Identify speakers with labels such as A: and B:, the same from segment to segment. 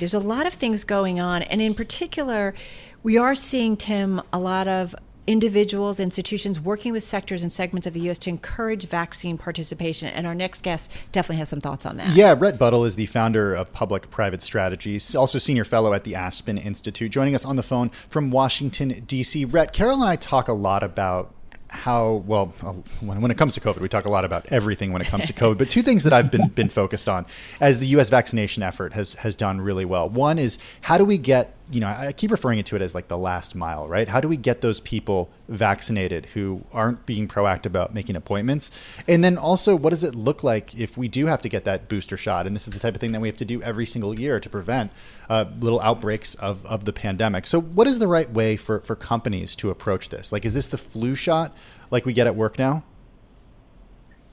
A: There's a lot of things going on. And in particular, we are seeing, Tim, a lot of individuals, institutions working with sectors and segments of the U.S. to encourage vaccine participation. And our next guest definitely has some thoughts on that.
B: Yeah, Rhett Buttle is the founder of Public Private Strategies, also senior fellow at the Aspen Institute, joining us on the phone from Washington, D.C. Rhett, Carol and I talk a lot about how well uh, when, when it comes to COVID, we talk a lot about everything when it comes to COVID. but two things that I've been been focused on as the U.S. vaccination effort has has done really well. One is how do we get you know, I keep referring to it as like the last mile, right? How do we get those people vaccinated who aren't being proactive about making appointments? And then also, what does it look like if we do have to get that booster shot? And this is the type of thing that we have to do every single year to prevent uh, little outbreaks of, of the pandemic. So, what is the right way for, for companies to approach this? Like, is this the flu shot like we get at work now?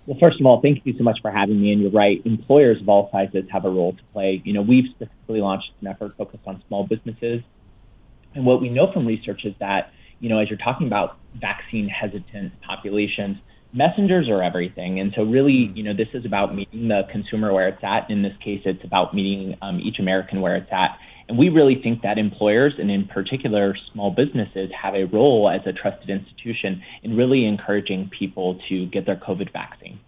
C: Well, first of all, thank you so much for having me. And you're right, employers of all sizes have a role to play. You know, we've specifically launched an effort focused on small businesses. And what we know from research is that, you know, as you're talking about vaccine hesitant populations, messengers are everything. And so, really, you know, this is about meeting the consumer where it's at. In this case, it's about meeting um, each American where it's at. And we really think that employers, and in particular small businesses, have a role as a trusted institution in really encouraging people to get their COVID vaccine.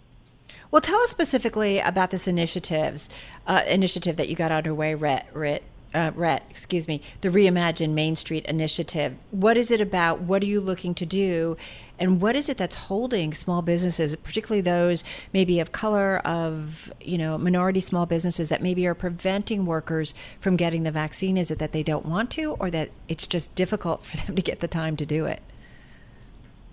A: Well, tell us specifically about this initiatives uh, initiative that you got underway, Rhett. Rhett uh, Rhett, excuse me, the Reimagine Main Street initiative. What is it about? What are you looking to do? And what is it that's holding small businesses, particularly those maybe of color, of you know minority small businesses that maybe are preventing workers from getting the vaccine? Is it that they don't want to, or that it's just difficult for them to get the time to do it?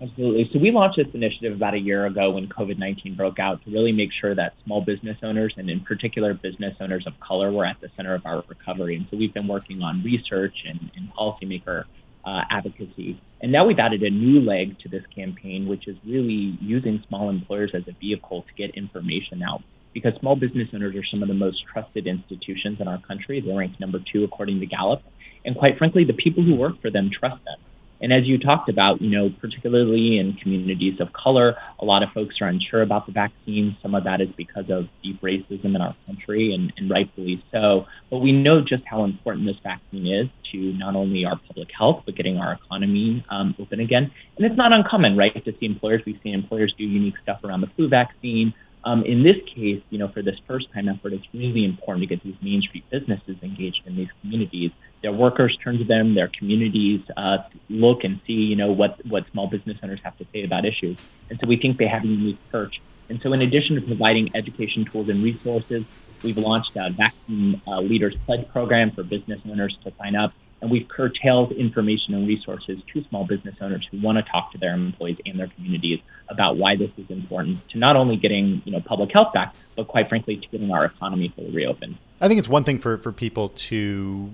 C: Absolutely. So we launched this initiative about a year ago when COVID 19 broke out to really make sure that small business owners and in particular business owners of color were at the center of our recovery. And so we've been working on research and, and policymaker uh, advocacy. And now we've added a new leg to this campaign, which is really using small employers as a vehicle to get information out. Because small business owners are some of the most trusted institutions in our country. They're ranked number two according to Gallup. And quite frankly, the people who work for them trust them. And as you talked about, you know, particularly in communities of color, a lot of folks are unsure about the vaccine. Some of that is because of deep racism in our country, and, and rightfully so. But we know just how important this vaccine is to not only our public health, but getting our economy um, open again. And it's not uncommon, right, to see employers. We've seen employers do unique stuff around the flu vaccine. Um, in this case, you know, for this first time effort, it's really important to get these Main Street businesses engaged in these communities their workers turn to them, their communities uh, look and see, you know, what, what small business owners have to say about issues. And so we think they have a unique perch. And so in addition to providing education tools and resources, we've launched a Vaccine uh, Leaders Pledge program for business owners to sign up. And we've curtailed information and resources to small business owners who want to talk to their employees and their communities about why this is important to not only getting, you know, public health back, but quite frankly, to getting our economy fully reopened.
B: I think it's one thing for, for people to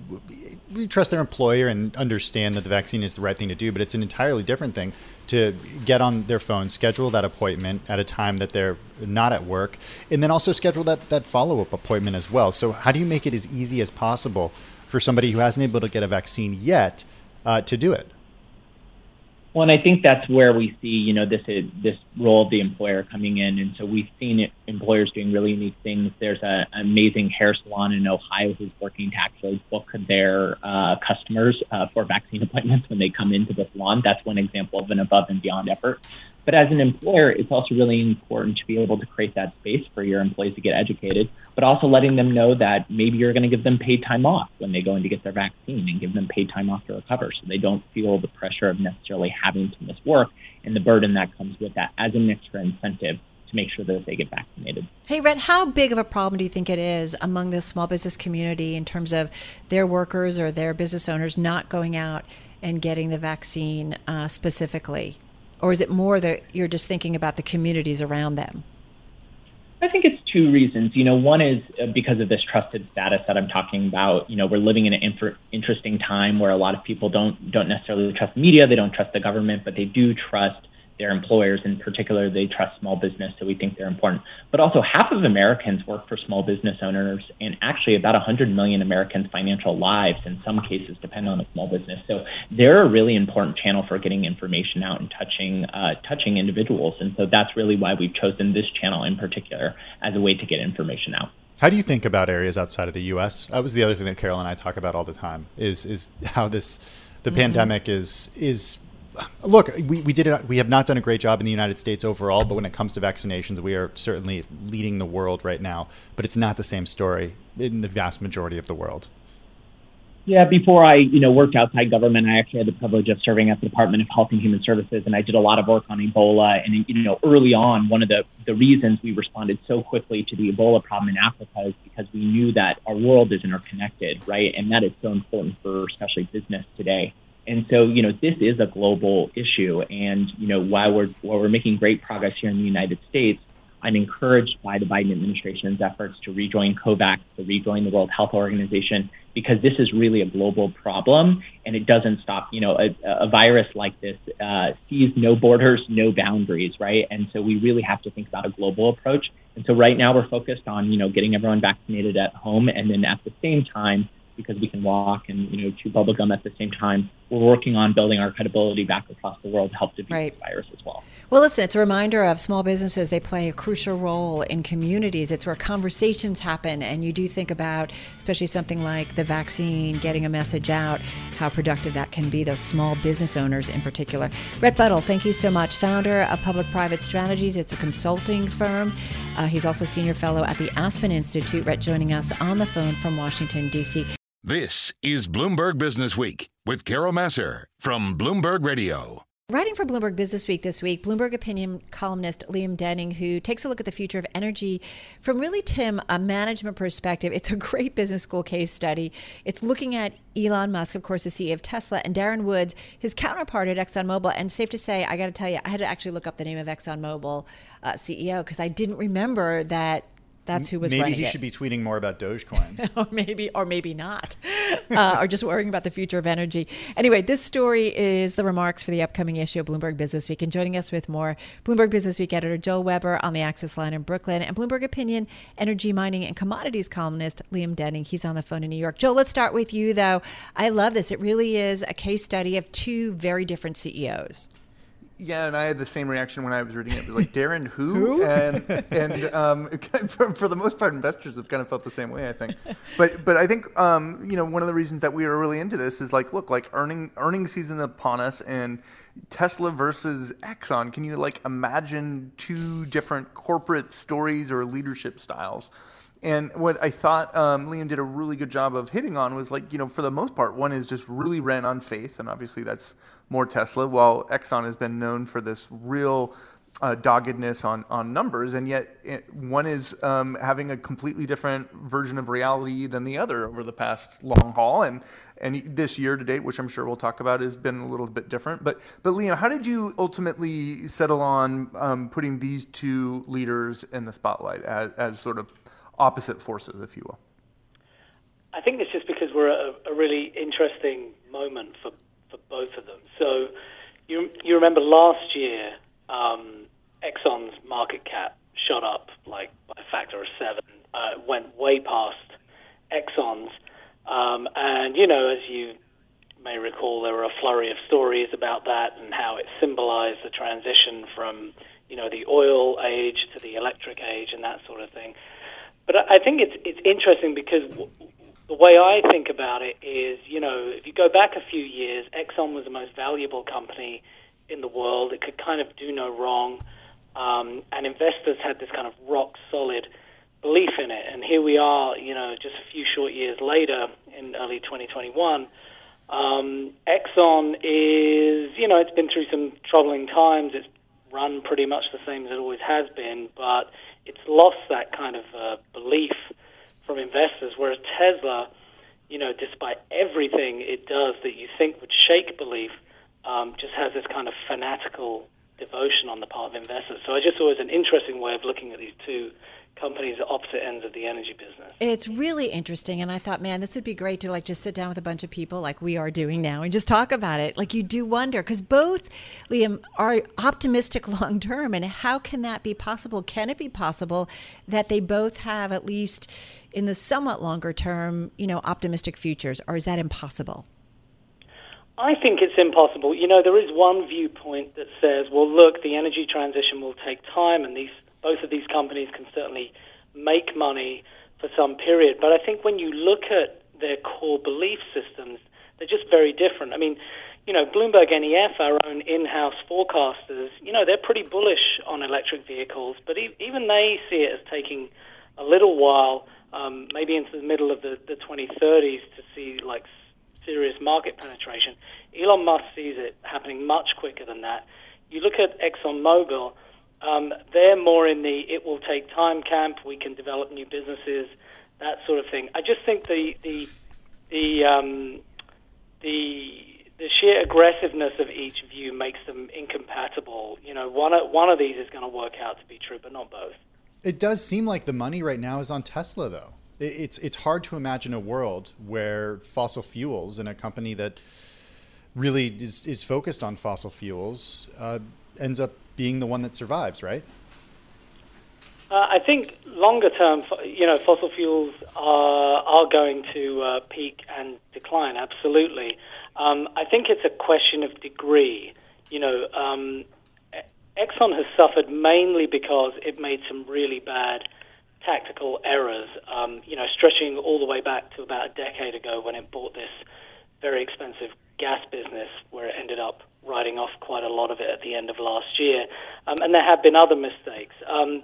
B: trust their employer and understand that the vaccine is the right thing to do, but it's an entirely different thing to get on their phone, schedule that appointment at a time that they're not at work, and then also schedule that, that follow up appointment as well. So, how do you make it as easy as possible for somebody who hasn't been able to get a vaccine yet uh, to do it?
C: Well, and I think that's where we see, you know, this this role of the employer coming in, and so we've seen it, employers doing really unique things. There's a, an amazing hair salon in Ohio who's working to actually book their uh, customers uh, for vaccine appointments when they come into the salon. That's one example of an above and beyond effort. But as an employer, it's also really important to be able to create that space for your employees to get educated, but also letting them know that maybe you're going to give them paid time off when they go in to get their vaccine and give them paid time off to recover so they don't feel the pressure of necessarily having to miss work and the burden that comes with that as an extra incentive to make sure that they get vaccinated.
A: Hey, Rhett, how big of a problem do you think it is among the small business community in terms of their workers or their business owners not going out and getting the vaccine uh, specifically? Or is it more that you're just thinking about the communities around them?
C: I think it's two reasons. You know, one is uh, because of this trusted status that I'm talking about. You know, we're living in an inf- interesting time where a lot of people don't don't necessarily trust media, they don't trust the government, but they do trust their employers. In particular, they trust small business, so we think they're important. But also, half of Americans work for small business owners, and actually, about 100 million Americans' financial lives, in some cases, depend on a small business. So they're a really important channel for getting information out and touching uh, touching individuals. And so that's really why we've chosen this channel in particular as a way to get information out.
B: How do you think about areas outside of the U.S.? That was the other thing that Carol and I talk about all the time. Is is how this the mm-hmm. pandemic is is look, we, we did it. We have not done a great job in the United States overall, but when it comes to vaccinations, we are certainly leading the world right now. But it's not the same story in the vast majority of the world.
C: Yeah, before I, you know, worked outside government, I actually had the privilege of serving at the Department of Health and Human Services, and I did a lot of work on Ebola. And you know, early on, one of the the reasons we responded so quickly to the Ebola problem in Africa is because we knew that our world is interconnected, right? And that is so important for especially business today. And so, you know, this is a global issue. And, you know, while we're, while we're making great progress here in the United States, I'm encouraged by the Biden administration's efforts to rejoin COVAX, to rejoin the World Health Organization, because this is really a global problem and it doesn't stop. You know, a, a virus like this uh, sees no borders, no boundaries, right? And so we really have to think about a global approach. And so right now we're focused on, you know, getting everyone vaccinated at home and then at the same time, because we can walk and you know chew bubblegum at the same time we're working on building our credibility back across the world to help defeat right. the virus as well.
A: Well, listen, it's a reminder of small businesses. They play a crucial role in communities. It's where conversations happen. And you do think about, especially something like the vaccine, getting a message out, how productive that can be, those small business owners in particular. Rhett Buttle, thank you so much. Founder of Public Private Strategies. It's a consulting firm. Uh, he's also senior fellow at the Aspen Institute. Rhett joining us on the phone from Washington, D.C.
D: This is Bloomberg Business Week with Carol Massar from Bloomberg Radio.
A: Writing for Bloomberg Business Week this week, Bloomberg opinion columnist Liam Denning, who takes a look at the future of energy from really, Tim, a management perspective. It's a great business school case study. It's looking at Elon Musk, of course, the CEO of Tesla, and Darren Woods, his counterpart at ExxonMobil. And safe to say, I got to tell you, I had to actually look up the name of ExxonMobil uh, CEO because I didn't remember that that's who was
B: maybe
A: running
B: he
A: it.
B: should be tweeting more about Dogecoin,
A: or maybe, or maybe not, uh, or just worrying about the future of energy. Anyway, this story is the remarks for the upcoming issue of Bloomberg Business Week. And joining us with more, Bloomberg Business Week editor Joel Weber on the Access Line in Brooklyn, and Bloomberg Opinion energy mining and commodities columnist Liam Denning. He's on the phone in New York. Joel, let's start with you though. I love this. It really is a case study of two very different CEOs.
E: Yeah, and I had the same reaction when I was reading it. It was like Darren who, who? and and um, for, for, the most part, investors have kind of felt the same way. I think, but but I think um, you know one of the reasons that we are really into this is like, look, like earning earning season upon us, and Tesla versus Exxon. Can you like imagine two different corporate stories or leadership styles? And what I thought um, Liam did a really good job of hitting on was like, you know, for the most part, one is just really ran on faith, and obviously that's more Tesla, while Exxon has been known for this real uh, doggedness on, on numbers, and yet it, one is um, having a completely different version of reality than the other over the past long haul. And, and this year to date, which I'm sure we'll talk about, has been a little bit different. But, but Liam, how did you ultimately settle on um, putting these two leaders in the spotlight as, as sort of opposite forces, if you will?
F: I think it's just because we're at a, a really interesting moment for, for both of them. So you, you remember last year, um, Exxon's market cap shot up like by a factor of seven, uh, went way past Exxon's. Um, and, you know, as you may recall, there were a flurry of stories about that and how it symbolized the transition from, you know, the oil age to the electric age and that sort of thing. But I think it's it's interesting because the way I think about it is, you know, if you go back a few years, Exxon was the most valuable company in the world. It could kind of do no wrong, um, and investors had this kind of rock solid belief in it. And here we are, you know, just a few short years later in early 2021. Um, Exxon is, you know, it's been through some troubling times. It's run pretty much the same as it always has been, but it's lost that kind of uh, belief from investors. Whereas Tesla, you know, despite everything it does that you think would shake belief, um, just has this kind of fanatical devotion on the part of investors. So I just thought it was an interesting way of looking at these two companies at opposite ends of the energy business.
A: It's really interesting, and I thought, man, this would be great to like just sit down with a bunch of people like we are doing now and just talk about it. Like you do wonder because both Liam are optimistic long term, and how can that be possible? Can it be possible that they both have at least in the somewhat longer term, you know, optimistic futures, or is that impossible?
F: I think it's impossible. You know, there is one viewpoint that says, well, look, the energy transition will take time, and these both of these companies can certainly make money for some period. But I think when you look at their core belief systems, they're just very different. I mean, you know, Bloomberg NEF, our own in-house forecasters, you know, they're pretty bullish on electric vehicles, but e- even they see it as taking a little while, um, maybe into the middle of the, the 2030s, to see like serious market penetration. Elon Musk sees it happening much quicker than that. You look at ExxonMobil, um, they're more in the it will take time camp. We can develop new businesses, that sort of thing. I just think the the the um, the the sheer aggressiveness of each view makes them incompatible. You know, one of, one of these is going to work out to be true, but not both.
B: It does seem like the money right now is on Tesla, though. It's it's hard to imagine a world where fossil fuels and a company that really is, is focused on fossil fuels uh, ends up being the one that survives, right?
F: Uh, I think longer term, you know, fossil fuels are are going to uh, peak and decline. Absolutely. Um, I think it's a question of degree. You know, um, Exxon has suffered mainly because it made some really bad tactical errors. Um, you know, stretching all the way back to about a decade ago when it bought this very expensive gas business, where it ended up writing off quite a lot of it at the end of last year. Um, and there have been other mistakes. Um,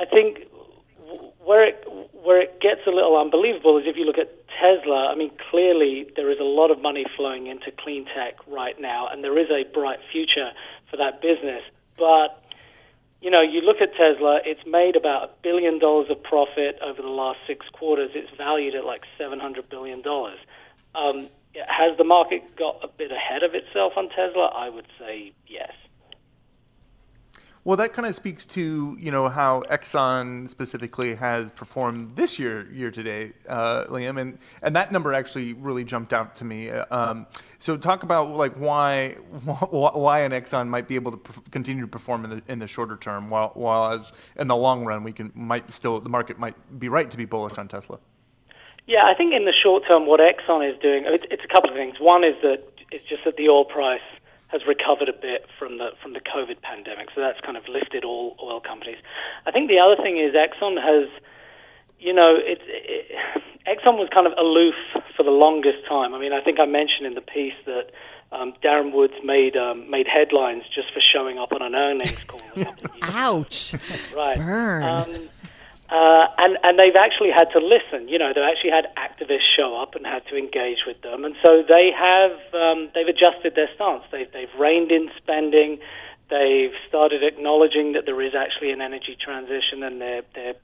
F: I think where it where it gets a little unbelievable is if you look at Tesla. I mean, clearly there is a lot of money flowing into clean tech right now, and there is a bright future for that business. But you know, you look at Tesla; it's made about a billion dollars of profit over the last six quarters. It's valued at like seven hundred billion dollars. Um, has the market got a bit ahead of itself on Tesla? I would say yes.
E: Well, that kind of speaks to you know how Exxon specifically has performed this year, year to date, uh, Liam, and and that number actually really jumped out to me. Um, so talk about like why why an Exxon might be able to continue to perform in the in the shorter term, while while as in the long run we can might still the market might be right to be bullish on Tesla.
F: Yeah, I think in the short term, what Exxon is doing, it's a couple of things. One is that it's just that the oil price has recovered a bit from the from the COVID pandemic, so that's kind of lifted all oil companies. I think the other thing is Exxon has, you know, it, it, Exxon was kind of aloof for the longest time. I mean, I think I mentioned in the piece that um, Darren Woods made um, made headlines just for showing up on an earnings call.
A: Ouch!
F: right.
A: Burn. Um,
F: uh, and, and they've actually had to listen. You know, they've actually had activists show up and had to engage with them. And so they have, um, they've adjusted their stance. They've, they've reined in spending. They've started acknowledging that there is actually an energy transition and they're, they're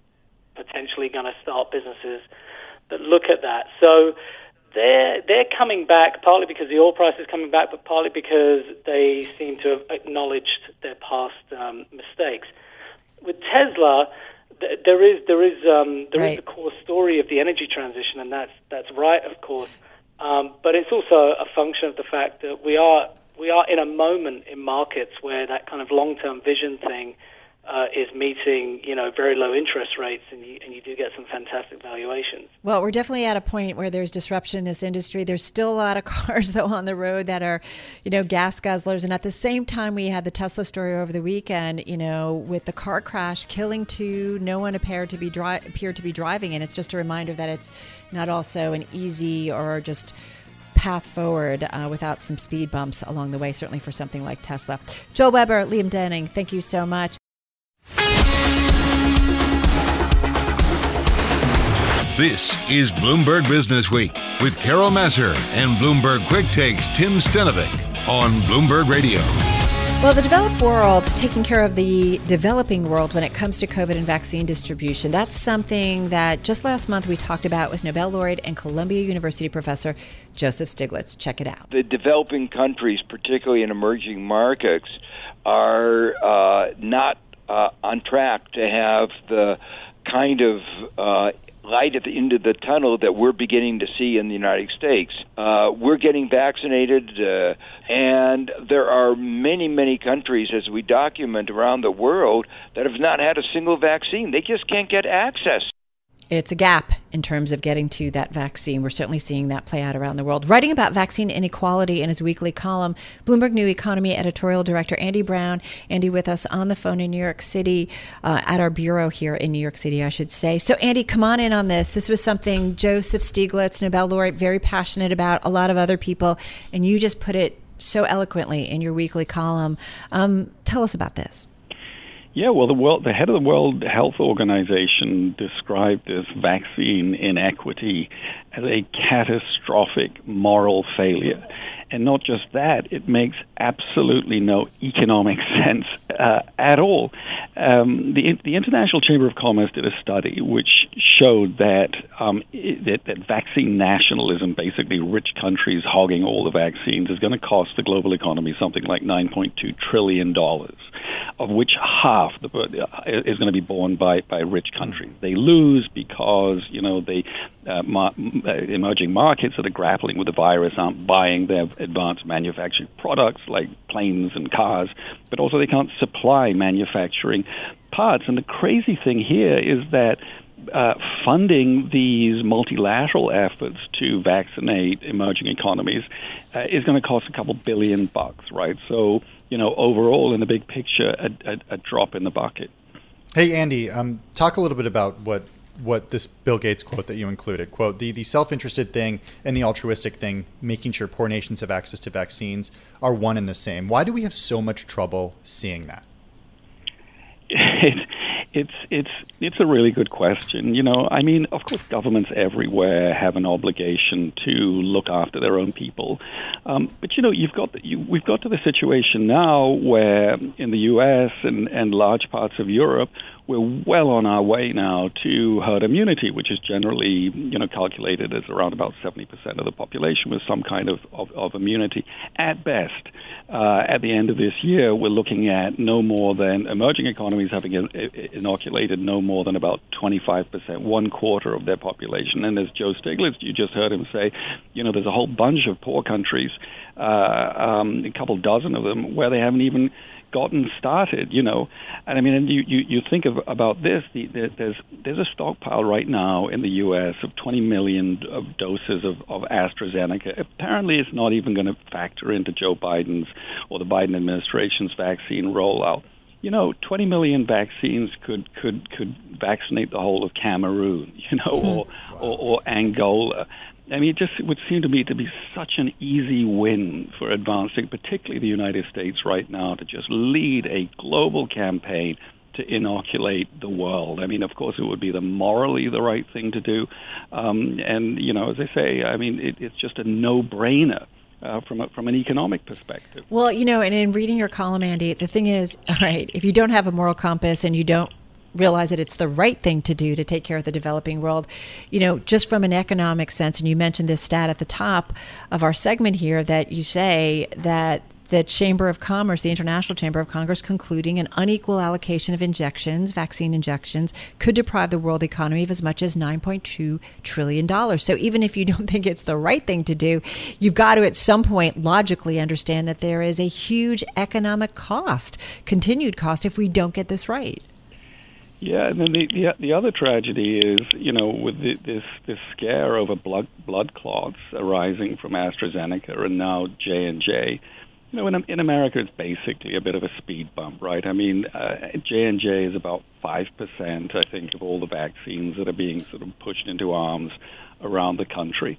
F: potentially going to start businesses that look at that. So they're, they're coming back partly because the oil price is coming back, but partly because they seem to have acknowledged their past um, mistakes. With Tesla, there is there is um, there right. is the core story of the energy transition, and that's that's right, of course. Um, but it's also a function of the fact that we are we are in a moment in markets where that kind of long term vision thing uh, is meeting, you know, very low interest rates, and you, and you do get some fantastic valuations.
A: Well, we're definitely at a point where there's disruption in this industry. There's still a lot of cars, though, on the road that are, you know, gas guzzlers. And at the same time, we had the Tesla story over the weekend, you know, with the car crash killing two, no one appeared to be, dri- appeared to be driving. And it's just a reminder that it's not also an easy or just path forward uh, without some speed bumps along the way, certainly for something like Tesla. Joel Weber, Liam Denning, thank you so much.
D: This is Bloomberg Business Week with Carol Massar and Bloomberg QuickTake's Tim Stenovec on Bloomberg Radio.
A: Well, the developed world, taking care of the developing world when it comes to COVID and vaccine distribution, that's something that just last month we talked about with Nobel laureate and Columbia University professor Joseph Stiglitz. Check it out.
G: The developing countries, particularly in emerging markets, are uh, not uh, on track to have the kind of uh, light at the end of the tunnel that we're beginning to see in the United States. Uh, we're getting vaccinated, uh, and there are many, many countries, as we document around the world, that have not had a single vaccine. They just can't get access
A: it's a gap in terms of getting to that vaccine. We're certainly seeing that play out around the world. Writing about vaccine inequality in his weekly column, Bloomberg New Economy editorial director Andy Browne. Andy with us on the phone in New York City, uh, at our bureau here in New York City, I should say. So, Andy, come on in on this. This was something Joseph Stiglitz, Nobel laureate, very passionate about, a lot of other people, and you just put it so eloquently in your weekly column. Um, tell us about this.
H: Yeah, well, the world, the head of the World Health Organization described this vaccine inequity as a catastrophic moral failure. And not just that, it makes absolutely no economic sense uh, at all. Um, the, the International Chamber of Commerce did a study which showed that, um, that, that vaccine nationalism, basically rich countries hogging all the vaccines, is going to cost the global economy something like $9.2 trillion of which half is going to be borne by, by rich countries. They lose because you know the uh, ma- uh, emerging markets that are grappling with the virus aren't buying their advanced manufactured products like planes and cars, but also they can't supply manufacturing parts. And the crazy thing here is that. Uh, funding these multilateral efforts to vaccinate emerging economies uh, is going to cost a couple billion bucks, right? So you know, overall in the big picture, a, a, a drop in the bucket.
B: Hey, Andy, um, talk a little bit about what what this Bill Gates quote that you included. Quote, the, the self-interested thing and the altruistic thing, making sure poor nations have access to vaccines, are one and the same. Why do we have so much trouble seeing that?
H: It's it's it's it's a really good question. You know, I mean, of course, governments everywhere have an obligation to look after their own people, um, but you know, you've got you, we've got to the situation now where in the U.S. and and large parts of Europe, we're well on our way now to herd immunity, which is generally you know calculated as around about 70% of the population with some kind of, of, of immunity. At best, uh, at the end of this year, we're looking at no more than emerging economies having inoculated no more than about 25%, one quarter of their population. And as Joe Stiglitz, you just heard him say, you know, there's a whole bunch of poor countries, uh, um, a couple dozen of them, where they haven't even gotten started, you know. And I mean, and you, you, you think of, about this, the, the, there's, there's a stockpile right now in the U.S. of 20 million of doses of, of AstraZeneca. Apparently, it's not even going to factor into Joe Biden's or the Biden administration's vaccine rollout. You know, 20 million vaccines could, could, could vaccinate the whole of Cameroon, you know, or, hmm. or, or Angola. I mean, it just would seem to me to be such an easy win for advancing, particularly the United States right now, to just lead a global campaign to inoculate the world. I mean, of course, it would be the morally the right thing to do, um, and you know, as I say, I mean, it, it's just a no-brainer. Uh, from a, from an economic perspective.
A: Well, you know, and in reading your column, Andy, the thing is, all right, if you don't have a moral compass and you don't realize that it's the right thing to do to take care of the developing world. You know, just from an economic sense, and you mentioned this stat at the top of our segment here that you say that the Chamber of Commerce, the International Chamber of Commerce, concluding an unequal allocation of injections, vaccine injections, could deprive the world economy of as much as $9.2 trillion. So even if you don't think it's the right thing to do, you've got to at some point logically understand that there is a huge economic cost, continued cost, if we don't get this right.
H: Yeah, and then the, the the other tragedy is, you know, with the, this this scare over blood blood clots arising from AstraZeneca and now J and J. You know, in in America, it's basically a bit of a speed bump, right? I mean, uh, J and J is about five percent, I think, of all the vaccines that are being sort of pushed into arms around the country.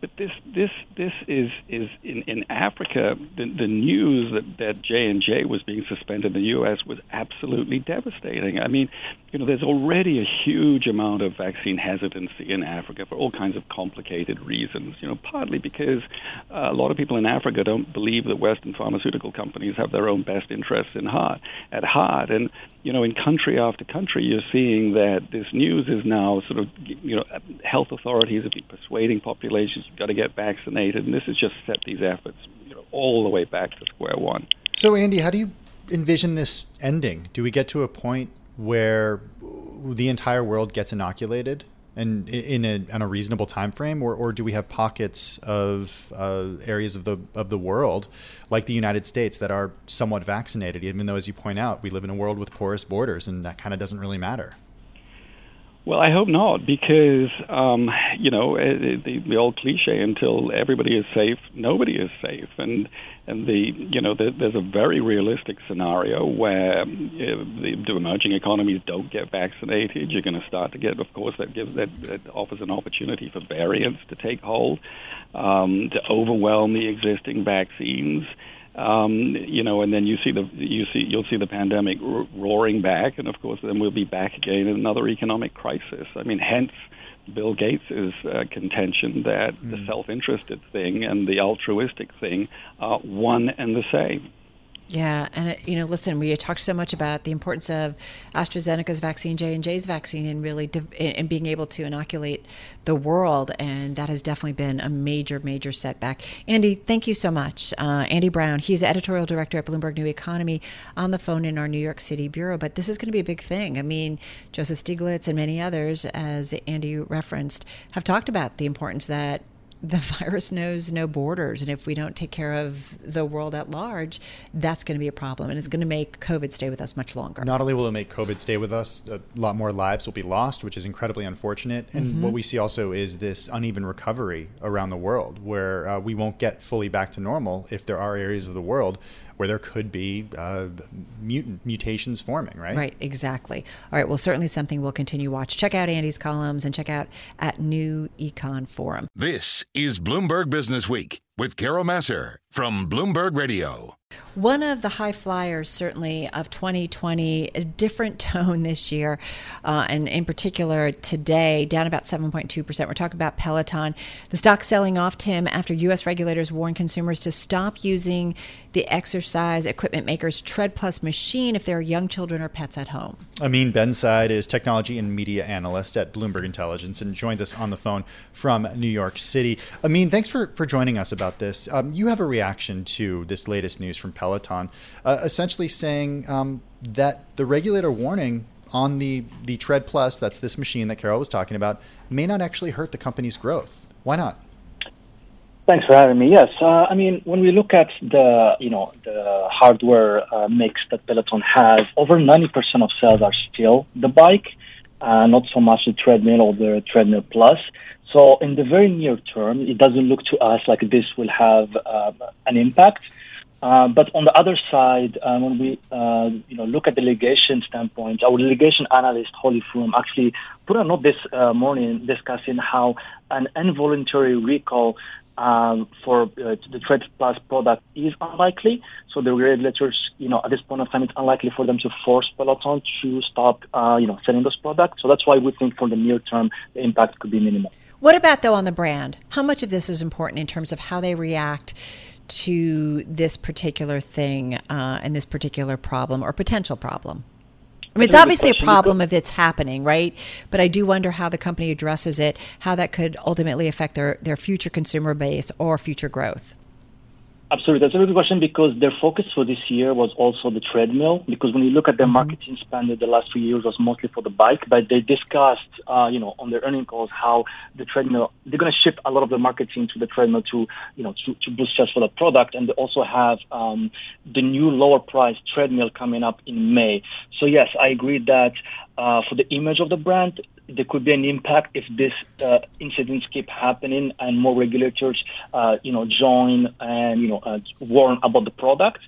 H: But this this this is is in, in Africa. The, the news that that J and J was being suspended in the U.S. was absolutely devastating. I mean, you know, there's already a huge amount of vaccine hesitancy in Africa for all kinds of complicated reasons. You know, partly because uh, a lot of people in Africa don't believe that Western pharmaceutical companies have their own best interests in heart at heart, and you know, in country after country, you're seeing that this news is now sort of, you know, health authorities have been persuading populations got to get vaccinated, and this has just set these efforts you know, all the way back to square one.
B: So, Andy, how do you envision this ending? Do we get to a point where the entire world gets inoculated and in a, in a reasonable time frame, or, or do we have pockets of uh, areas of the of the world, like the United States, that are somewhat vaccinated? Even though, as you point out, we live in a world with porous borders, and that kind of doesn't really matter.
H: Well, I hope not, because um, you know it, the, the old cliche: until everybody is safe, nobody is safe, and and the you know the, there's a very realistic scenario where um, the, the emerging economies don't get vaccinated. You're going to start to get, of course, that gives that, that offers an opportunity for variants to take hold, um, to overwhelm the existing vaccines. Um, you know, and then you see the you see you'll see the pandemic roaring back, and of course, then we'll be back again in another economic crisis. I mean, hence Bill Gates' uh, contention that mm. the self-interested thing and the altruistic thing are one and the same.
A: Yeah, and it, you know, listen, we talked so much about the importance of AstraZeneca's vaccine, J and J's vaccine, and really and being able to inoculate the world, and that has definitely been a major, major setback. Andy, thank you so much, uh, Andy Browne. He's editorial director at Bloomberg New Economy, on the phone in our New York City bureau. But this is going to be a big thing. I mean, Joseph Stiglitz and many others, as Andy referenced, have talked about the importance that the virus knows no borders. And if we don't take care of the world at large, that's going to be a problem. And it's going to make COVID stay with us much longer.
B: Not only will it make COVID stay with us, a lot more lives will be lost, which is incredibly unfortunate. And mm-hmm. what we see also is this uneven recovery around the world where uh, we won't get fully back to normal if there are areas of the world where there could be uh, mutant mutations forming, right?
A: Right, exactly. All right, well, certainly something we'll continue watch. Check out Andy's columns and check out at New Econ Forum.
D: This is Bloomberg Business Week with Carol Massar from Bloomberg Radio.
A: One of the high flyers, certainly, of 2020, a different tone this year, uh, and in particular today, down about 7.2%. We're talking about Peloton. The stock selling off, Tim, after U.S. regulators warn consumers to stop using the exercise equipment maker's Tread Plus machine if there are young children or pets at home.
B: Amine Bensaid is technology and media analyst at Bloomberg Intelligence and joins us on the phone from New York City. Amine, thanks for, for joining us about this. Um, you have a reaction to this latest news from Peloton, uh, essentially saying um, that the regulator warning on the, the Tread Plus, that's this machine that Carol was talking about, may not actually hurt the company's growth. Why not?
I: Thanks for having me. Yes, uh, I mean when we look at the you know the hardware uh, mix that Peloton has, over ninety percent of sales are still the bike, uh, not so much the treadmill or the treadmill plus. So in the very near term, it doesn't look to us like this will have uh, an impact. Uh, but on the other side, uh, when we uh, you know look at the litigation standpoint, our litigation analyst Holly Froom actually put a note this uh, morning discussing how an involuntary recall um, for uh, the Tread Plus product is unlikely. So the regulators, you know, at this point of time, it's unlikely for them to force Peloton to stop, you know, selling those products. So that's why we think for the near term, the impact could be minimal.
A: What about though on the brand? How much of this is important in terms of how they react to this particular thing uh, and this particular problem or potential problem? I mean, it's obviously a problem if it's happening, right? But I do wonder how the company addresses it, how that could ultimately affect their, their future consumer base or future growth.
I: Absolutely. That's a really good question because their focus for this year was also the treadmill. Because when you look at their mm-hmm. marketing spend the last few years was mostly for the bike, but they discussed, uh, you know, on their earnings calls how the treadmill, they're going to shift a lot of the marketing to the treadmill to, you know, to, to boost sales for the product. And they also have um, the new lower price treadmill coming up in May. So yes, I agree that uh, for the image of the brand, there could be an impact if this uh, incidents keep happening and more regulators, uh, you know, join and you know uh, warn about the product.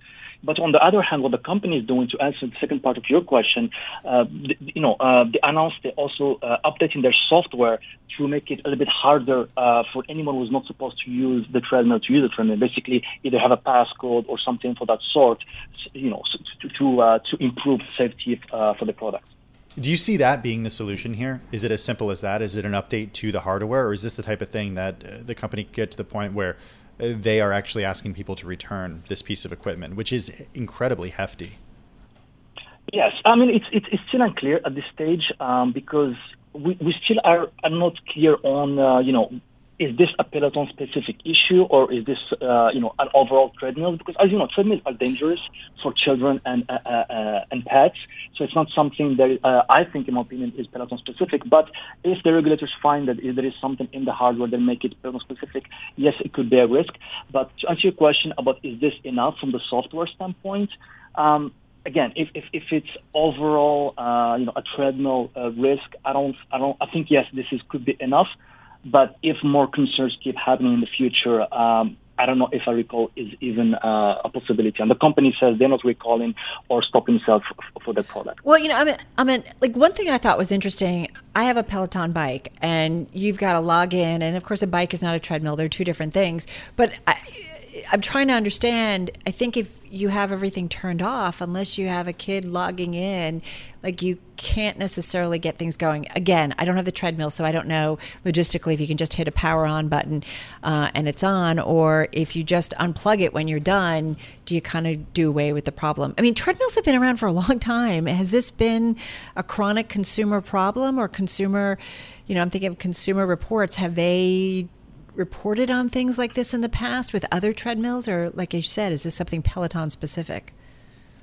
I: But on the other hand, what the company is doing to answer the second part of your question, uh, you know, uh, they announced they're also uh, updating their software to make it a little bit harder uh, for anyone who's not supposed to use the treadmill to use the treadmill. Basically, either have a passcode or something for that sort, you know, to to, uh, to improve safety uh, for the product.
B: Do you see that being the solution here? Is it as simple as that? Is it an update to the hardware, or is this the type of thing that uh, the company get to the point where uh, they are actually asking people to return this piece of equipment, which is incredibly hefty?
I: Yes, I mean it's it's, it's still unclear at this stage um, because we, we still are, are not clear on uh, you know is this a Peloton specific issue or is this, uh, you know, an overall treadmill? Because as you know, treadmills are dangerous for children and uh, uh, uh and pets. So it's not something that uh, I think, in my opinion, is Peloton specific. But if the regulators find that there is something in the hardware that make it Peloton specific, yes, it could be a risk. But to answer your question about is this enough from the software standpoint, um, again, if, if, if it's overall, uh, you know, a treadmill uh, risk, I don't, I don't, I think yes, this is could be enough. But if more concerns keep happening in the future, um, I don't know if a recall is even uh, a possibility. And the company says they're not recalling or stopping sales for, for product.
A: Well, you know, I mean, I mean, like one thing I thought was interesting. I have a Peloton bike, and you've got to log in, and of course, a bike is not a treadmill. They're two different things. But I, I'm trying to understand. I think if you have everything turned off, unless you have a kid logging in, like you can't necessarily get things going. Again, I don't have the treadmill, so I don't know logistically if you can just hit a power on button uh, and it's on, or if you just unplug it when you're done, do you kind of do away with the problem? I mean, treadmills have been around for a long time. Has this been a chronic consumer problem or consumer, you know, I'm thinking of consumer reports. Have they reported on things like this in the past with other treadmills, or like you said, is this something Peloton specific?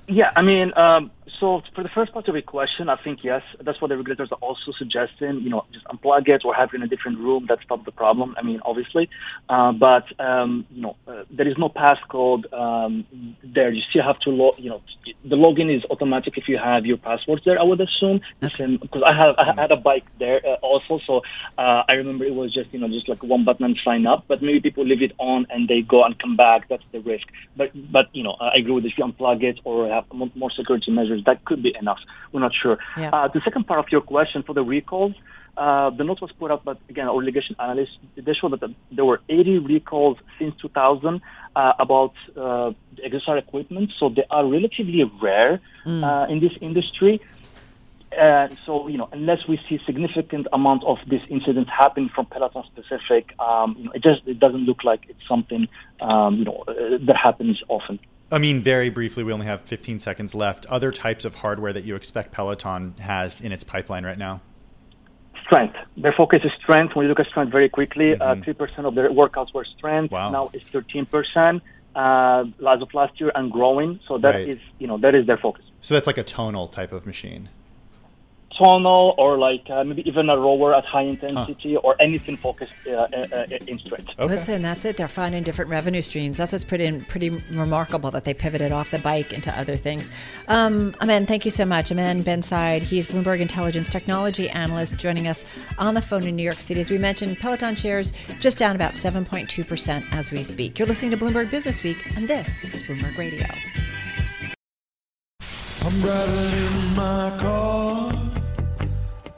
I: Yeah, I mean, um, so for the first part of your question, I think yes, that's what the regulators are also suggesting. You know, just unplug it or have it in a different room. That stops the problem. I mean, obviously, uh, but um, you know, uh, there is no passcode um, there. You still have to log. You know, the login is automatic if you have your passwords there. I would assume because I have I had a bike there uh, also, so uh, I remember it was just you know just like one button and sign up. But maybe people leave it on and they go and come back. That's the risk. But but you know, I agree with. If you unplug it or have more security measures that could be enough. We're not sure. Yeah. Uh, the second part of your question for the recalls, uh, the note was put out, but again, our litigation analysts they showed that there were 80 recalls since 2000 uh, about uh, exercise equipment, so they are relatively rare mm. uh, in this industry. Uh, so you know, unless we see significant amount of these incidents happening from Peloton specific, um, you know, it just it doesn't look like it's something um, you know uh, that happens often.
B: I mean, very briefly, we only have 15 seconds left. Other types of hardware that you expect Peloton has in its pipeline right now?
I: Strength. Their focus is strength. When you look at strength very quickly, uh, mm-hmm. uh, 3% of their workouts were strength.
B: Wow.
I: Now it's 13%. Uh, as of last year and growing, so that right. is, you know, that is their focus.
B: So that's like a tonal type of machine
I: tonal or like uh, maybe even a rower at high intensity huh. or anything focused uh, uh, uh, in strength.
A: Okay. Listen, that's it. They're finding different revenue streams. That's what's pretty pretty remarkable that they pivoted off the bike into other things. Um, Amine, thank you so much. Amine Bensaid, he's Bloomberg Intelligence Technology Analyst, joining us on the phone in New York City. As we mentioned, Peloton shares just down about 7.2% as we speak. You're listening to Bloomberg Business Week, and this is Bloomberg Radio. I'm driving in my car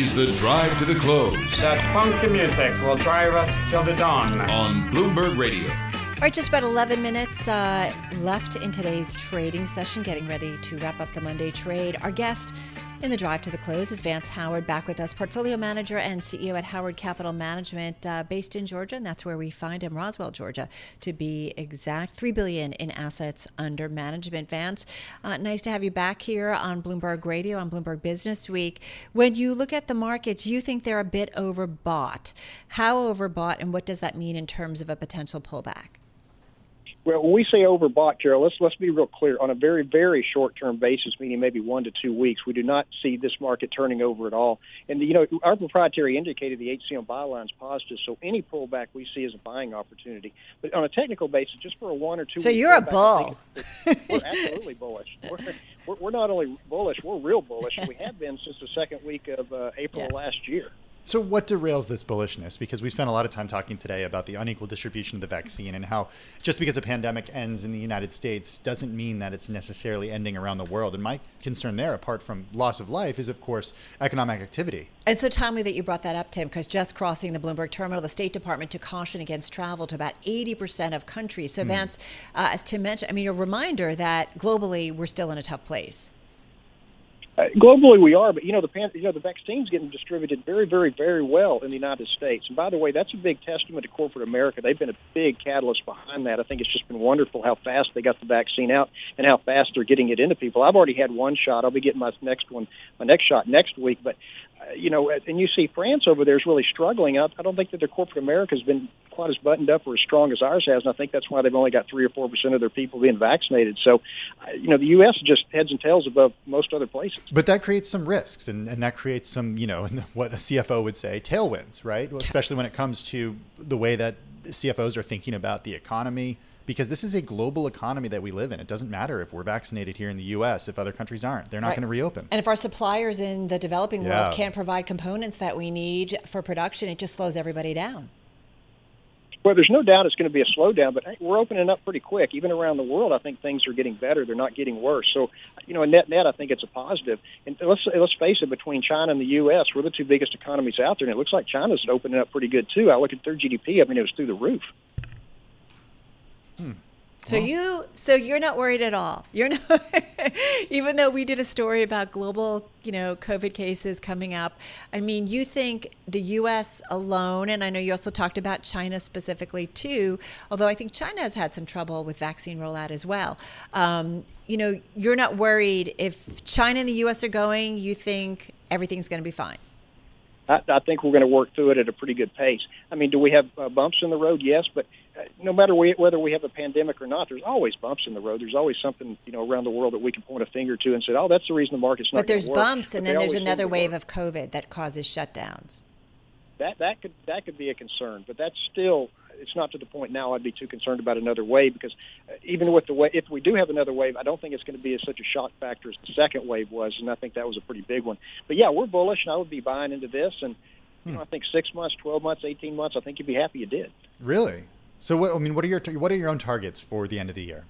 D: Is the drive to the close.
J: That funky music will drive us till the dawn.
D: On Bloomberg Radio.
A: All right, just about 11 minutes uh, left in today's trading session, getting ready to wrap up the Monday trade. Our guest in the drive to the close is Vance Howard back with us, portfolio manager and CEO at Howard Capital Management, uh, based in Georgia, and that's where we find him, Roswell, Georgia, to be exact. Three billion in assets under management. Vance, uh, nice to have you back here on Bloomberg Radio on Bloomberg Business Week. When you look at the markets, you think they're a bit overbought. How overbought, and what does that mean in terms of a potential pullback?
K: Well, when we say overbought, Carol, let's let's be real clear. On a very very short term basis, meaning maybe one to two weeks, we do not see this market turning over at all. And you know, our proprietary indicator, the HCM BuyLine, is positive, so any pullback we see is a buying opportunity. But on a technical basis, just for a one or two.
A: So you're a bull.
K: We're absolutely bullish. We're, we're, we're, not only bullish, we're real bullish. We have been since the second week of uh, April yeah. last year.
B: So, what derails this bullishness? Because we spent a lot of time talking today about the unequal distribution of the vaccine and how just because a pandemic ends in the United States doesn't mean that it's necessarily ending around the world. And my concern there, apart from loss of life, is of course economic activity.
A: And so timely that you brought that up, Tim, because just crossing the Bloomberg terminal, the State Department took caution against travel to about 80% of countries. So, mm. Vance, uh, as Tim mentioned, I mean, a reminder that globally we're still in a tough place.
K: Uh, globally, we are, but you know the pan- you know the vaccine's getting distributed very, very, very well in the United States. And by the way, that's a big testament to corporate America. They've been a big catalyst behind that. I think it's just been wonderful how fast they got the vaccine out and how fast they're getting it into people. I've already had one shot. I'll be getting my next one, my next shot next week. But you know, and you see France over there is really struggling. I, I don't think that their corporate America has been quite as buttoned up or as strong as ours has, and I think that's why they've only got three or four percent of their people being vaccinated. So, uh, you know, the U.S. just heads and tails above most other places.
B: But that creates some risks, and, and that creates some, you know, what a CFO would say, tailwinds, right? Especially when it comes to the way that CFOs are thinking about the economy because this is a global economy that we live in. It doesn't matter if we're vaccinated here in the U.S. if other countries aren't. They're not right. going to reopen.
A: And if our suppliers in the developing yeah. world can't provide components that we need for production, it just slows everybody down.
K: Well, there's no doubt it's going to be a slowdown, but we're opening up pretty quick. Even around the world, I think things are getting better. They're not getting worse. So, you know, net net, I think it's a positive. And let's let's face it, between China and the U.S., we're the two biggest economies out there, and it looks like China's opening up pretty good too. I look at their GDP. I mean, it was through the roof.
A: Hmm. So well. you so you're not worried at all. You're not even though we did a story about global, you know, COVID cases coming up. I mean, you think the US alone and I know you also talked about China specifically too, although I think China has had some trouble with vaccine rollout as well. Um, you know, you're not worried if China and the US are going, you think everything's going to be fine.
K: I, I think we're going to work through it at a pretty good pace. I mean, do we have uh, bumps in the road? Yes, but no matter we, whether we have a pandemic or not, there's always bumps in the road. There's always something you know around the world that we can point a finger to and say, "Oh, that's the reason the market's not."
A: But there's
K: work.
A: bumps,
K: but
A: and then there's another wave of COVID that causes shutdowns.
K: That that could that could be a concern, but that's still it's not to the point now I'd be too concerned about another wave because uh, even with the way if we do have another wave, I don't think it's going to be as such a shock factor as the second wave was, and I think that was a pretty big one. But yeah, we're bullish, and I would be buying into this and you know, I think six months, twelve months, eighteen months. I think you'd be happy you did.
B: Really? So, what, I mean, what are your what are your own targets for the end of the year?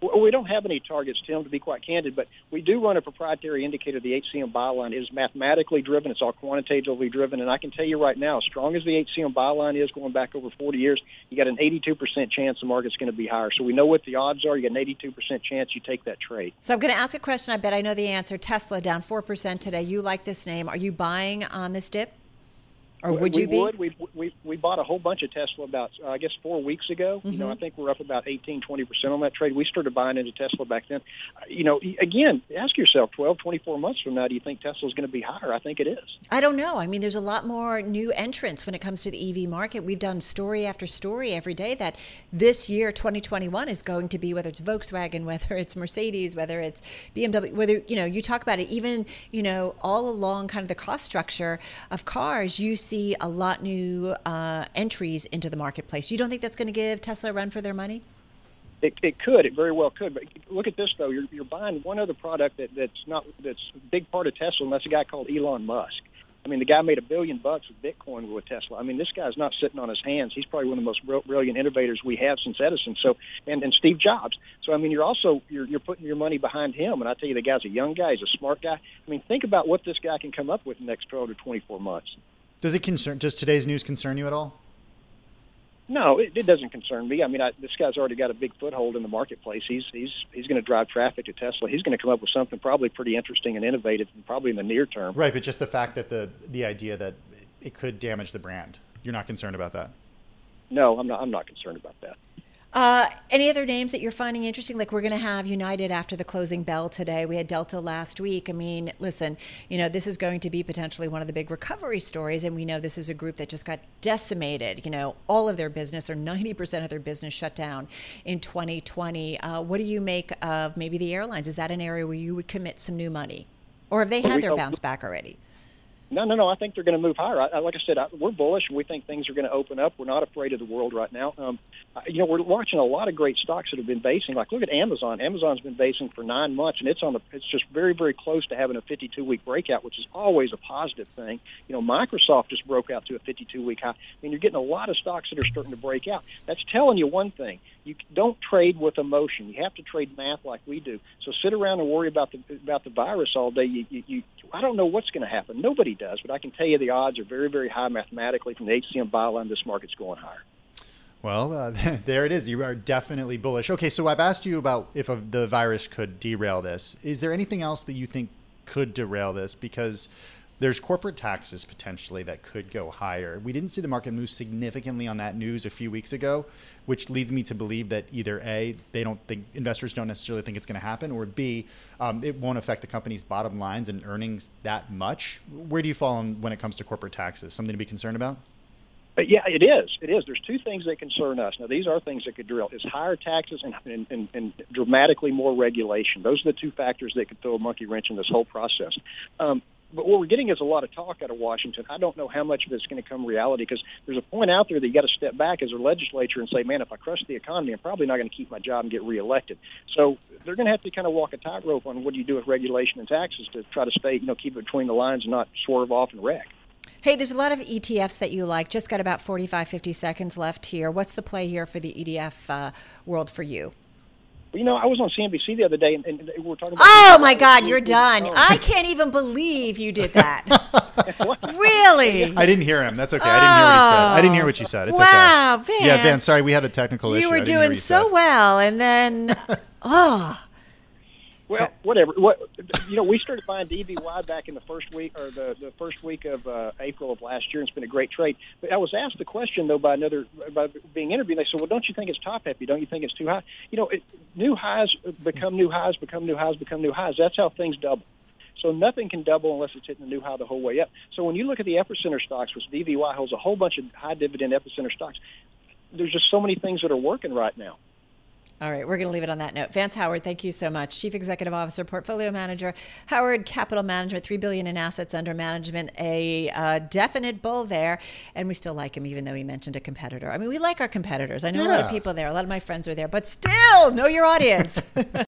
K: Well, we don't have any targets, Tim, to be quite candid, but we do run a proprietary indicator. The HCM BuyLine is mathematically driven. It's all quantitatively driven, and I can tell you right now, as strong as the HCM BuyLine is, going back over 40 years, you got an 82% chance the market's going to be higher. So we know what the odds are. You got an 82% chance you take that trade.
A: So I'm going to ask a question. I bet I know the answer. Tesla down 4% today. You like this name? Are you buying on this dip? Or would
K: we
A: you be?
K: Would. We, we, we bought a whole bunch of Tesla about, uh, I guess, four weeks ago. Mm-hmm. You know, mm-hmm. I think we're up about 18, 20% on that trade. We started buying into Tesla back then. Uh, you know, again, ask yourself 12, 24 months from now, do you think Tesla's going to be higher? I think it is.
A: I don't know. I mean, there's a lot more new entrants when it comes to the EV market. We've done story after story every day that this year, 2021, is going to be whether it's Volkswagen, whether it's Mercedes, whether it's BMW, whether, you know, you talk about it, even, you know, all along kind of the cost structure of cars, you see a lot new uh, entries into the marketplace. You don't think that's going to give Tesla a run for their money?
K: It, it could. It very well could. But look at this though. You're, you're buying one other product that, that's not that's a big part of Tesla, and that's a guy called Elon Musk. I mean, the guy made a billion bucks with Bitcoin with Tesla. I mean, this guy's not sitting on his hands. He's probably one of the most brilliant innovators we have since Edison. So, and, and Steve Jobs. So, I mean, you're also you're, you're putting your money behind him. And I tell you, the guy's a young guy. He's a smart guy. I mean, think about what this guy can come up with in the next 12 to 24 months.
B: Does it concern? Does today's news concern you at all?
K: No, it, it doesn't concern me. I mean, I, this guy's already got a big foothold in the marketplace. He's he's he's going to drive traffic to Tesla. He's going to come up with something probably pretty interesting and innovative, and probably in the near term.
B: Right, but just the fact that the the idea that it could damage the brand, you're not concerned about that.
K: No, I'm not. I'm not concerned about that.
A: Uh, any other names that you're finding interesting? Like we're going to have United after the closing bell today. We had Delta last week. I mean, listen, you know, this is going to be potentially one of the big recovery stories, and we know this is a group that just got decimated. You know, all of their business or 90% of their business shut down in 2020. Uh, what do you make of maybe the airlines? Is that an area where you would commit some new money, or have they had their bounce back already?
K: No, no, no. I think they're going to move higher. I, I, like I said, I, we're bullish. We think things are going to open up. We're not afraid of the world right now. Um, Uh, you know, we're watching a lot of great stocks that have been basing. Like, look at Amazon. Amazon's been basing for nine months, and it's on the. It's just very, very close to having a 52-week breakout, which is always a positive thing. You know, Microsoft just broke out to a 52-week high. I mean, you're getting a lot of stocks that are starting to break out. That's telling you one thing: you don't trade with emotion. You have to trade math like we do. So sit around and worry about the about the virus all day. You, you, you I don't know what's going to happen. Nobody does, but I can tell you the odds are very, very high mathematically from the HCM BuyLine. This market's going higher.
B: Well, uh, there it is. You are definitely bullish. Okay, so I've asked you about if a, the virus could derail this. Is there anything else that you think could derail this? Because there's corporate taxes potentially that could go higher. We didn't see the market move significantly on that news a few weeks ago, which leads me to believe that either A, they don't think investors don't necessarily think it's going to happen, or B, um, it won't affect the company's bottom lines and earnings that much. Where do you fall on when it comes to corporate taxes? Something to be concerned about?
K: But yeah, it is. It is. There's two things that concern us. Now, these are things that could drill: is higher taxes and, and, and, and dramatically more regulation. Those are the two factors that could throw a monkey wrench in this whole process. Um, but what we're getting is a lot of talk out of Washington. I don't know how much of it's going to come reality because there's a point out there that you got to step back as a legislature and say, man, if I crush the economy, I'm probably not going to keep my job and get reelected. So they're going to have to kind of walk a tightrope on what do you do with regulation and taxes to try to stay, you know, keep it between the lines and not swerve off and wreck.
A: Hey, there's a lot of ETFs that you like. Just got about 45, 50 seconds left here. What's the play here for the ETF uh, world for you?
K: You know, I was on CNBC the other day, and, and we were talking about.
A: Oh my God, you're done! Oh. I can't even believe you did that. really?
B: I didn't hear him. That's okay. I didn't hear what he said. I didn't hear what you said. It's
A: wow,
B: okay.
A: Vance.
B: Yeah, Van. Sorry, we had a technical
A: you
B: issue.
A: You were doing so well, and then oh.
K: Well, whatever. What you know, we started buying DVY back in the first week or the, the first week of uh, April of last year, and it's been a great trade. But I was asked the question though by another by being interviewed. They said, "Well, don't you think it's top heavy? Don't you think it's too high?" You know, it, new highs become new highs, become new highs, become new highs. That's how things double. So nothing can double unless it's hitting a new high the whole way up. So when you look at the epicenter stocks, which DVY holds a whole bunch of high dividend epicenter stocks, there's just so many things that are working right now.
A: All right, we're going to leave it on that note. Vance Howard, thank you so much. Chief Executive Officer, Portfolio Manager, Howard Capital Management, three billion in assets under management. A uh, definite bull there, and we still like him, even though he mentioned a competitor. I mean, we like our competitors. I know yeah. a lot of people there. A lot of my friends are there, but still, know your audience.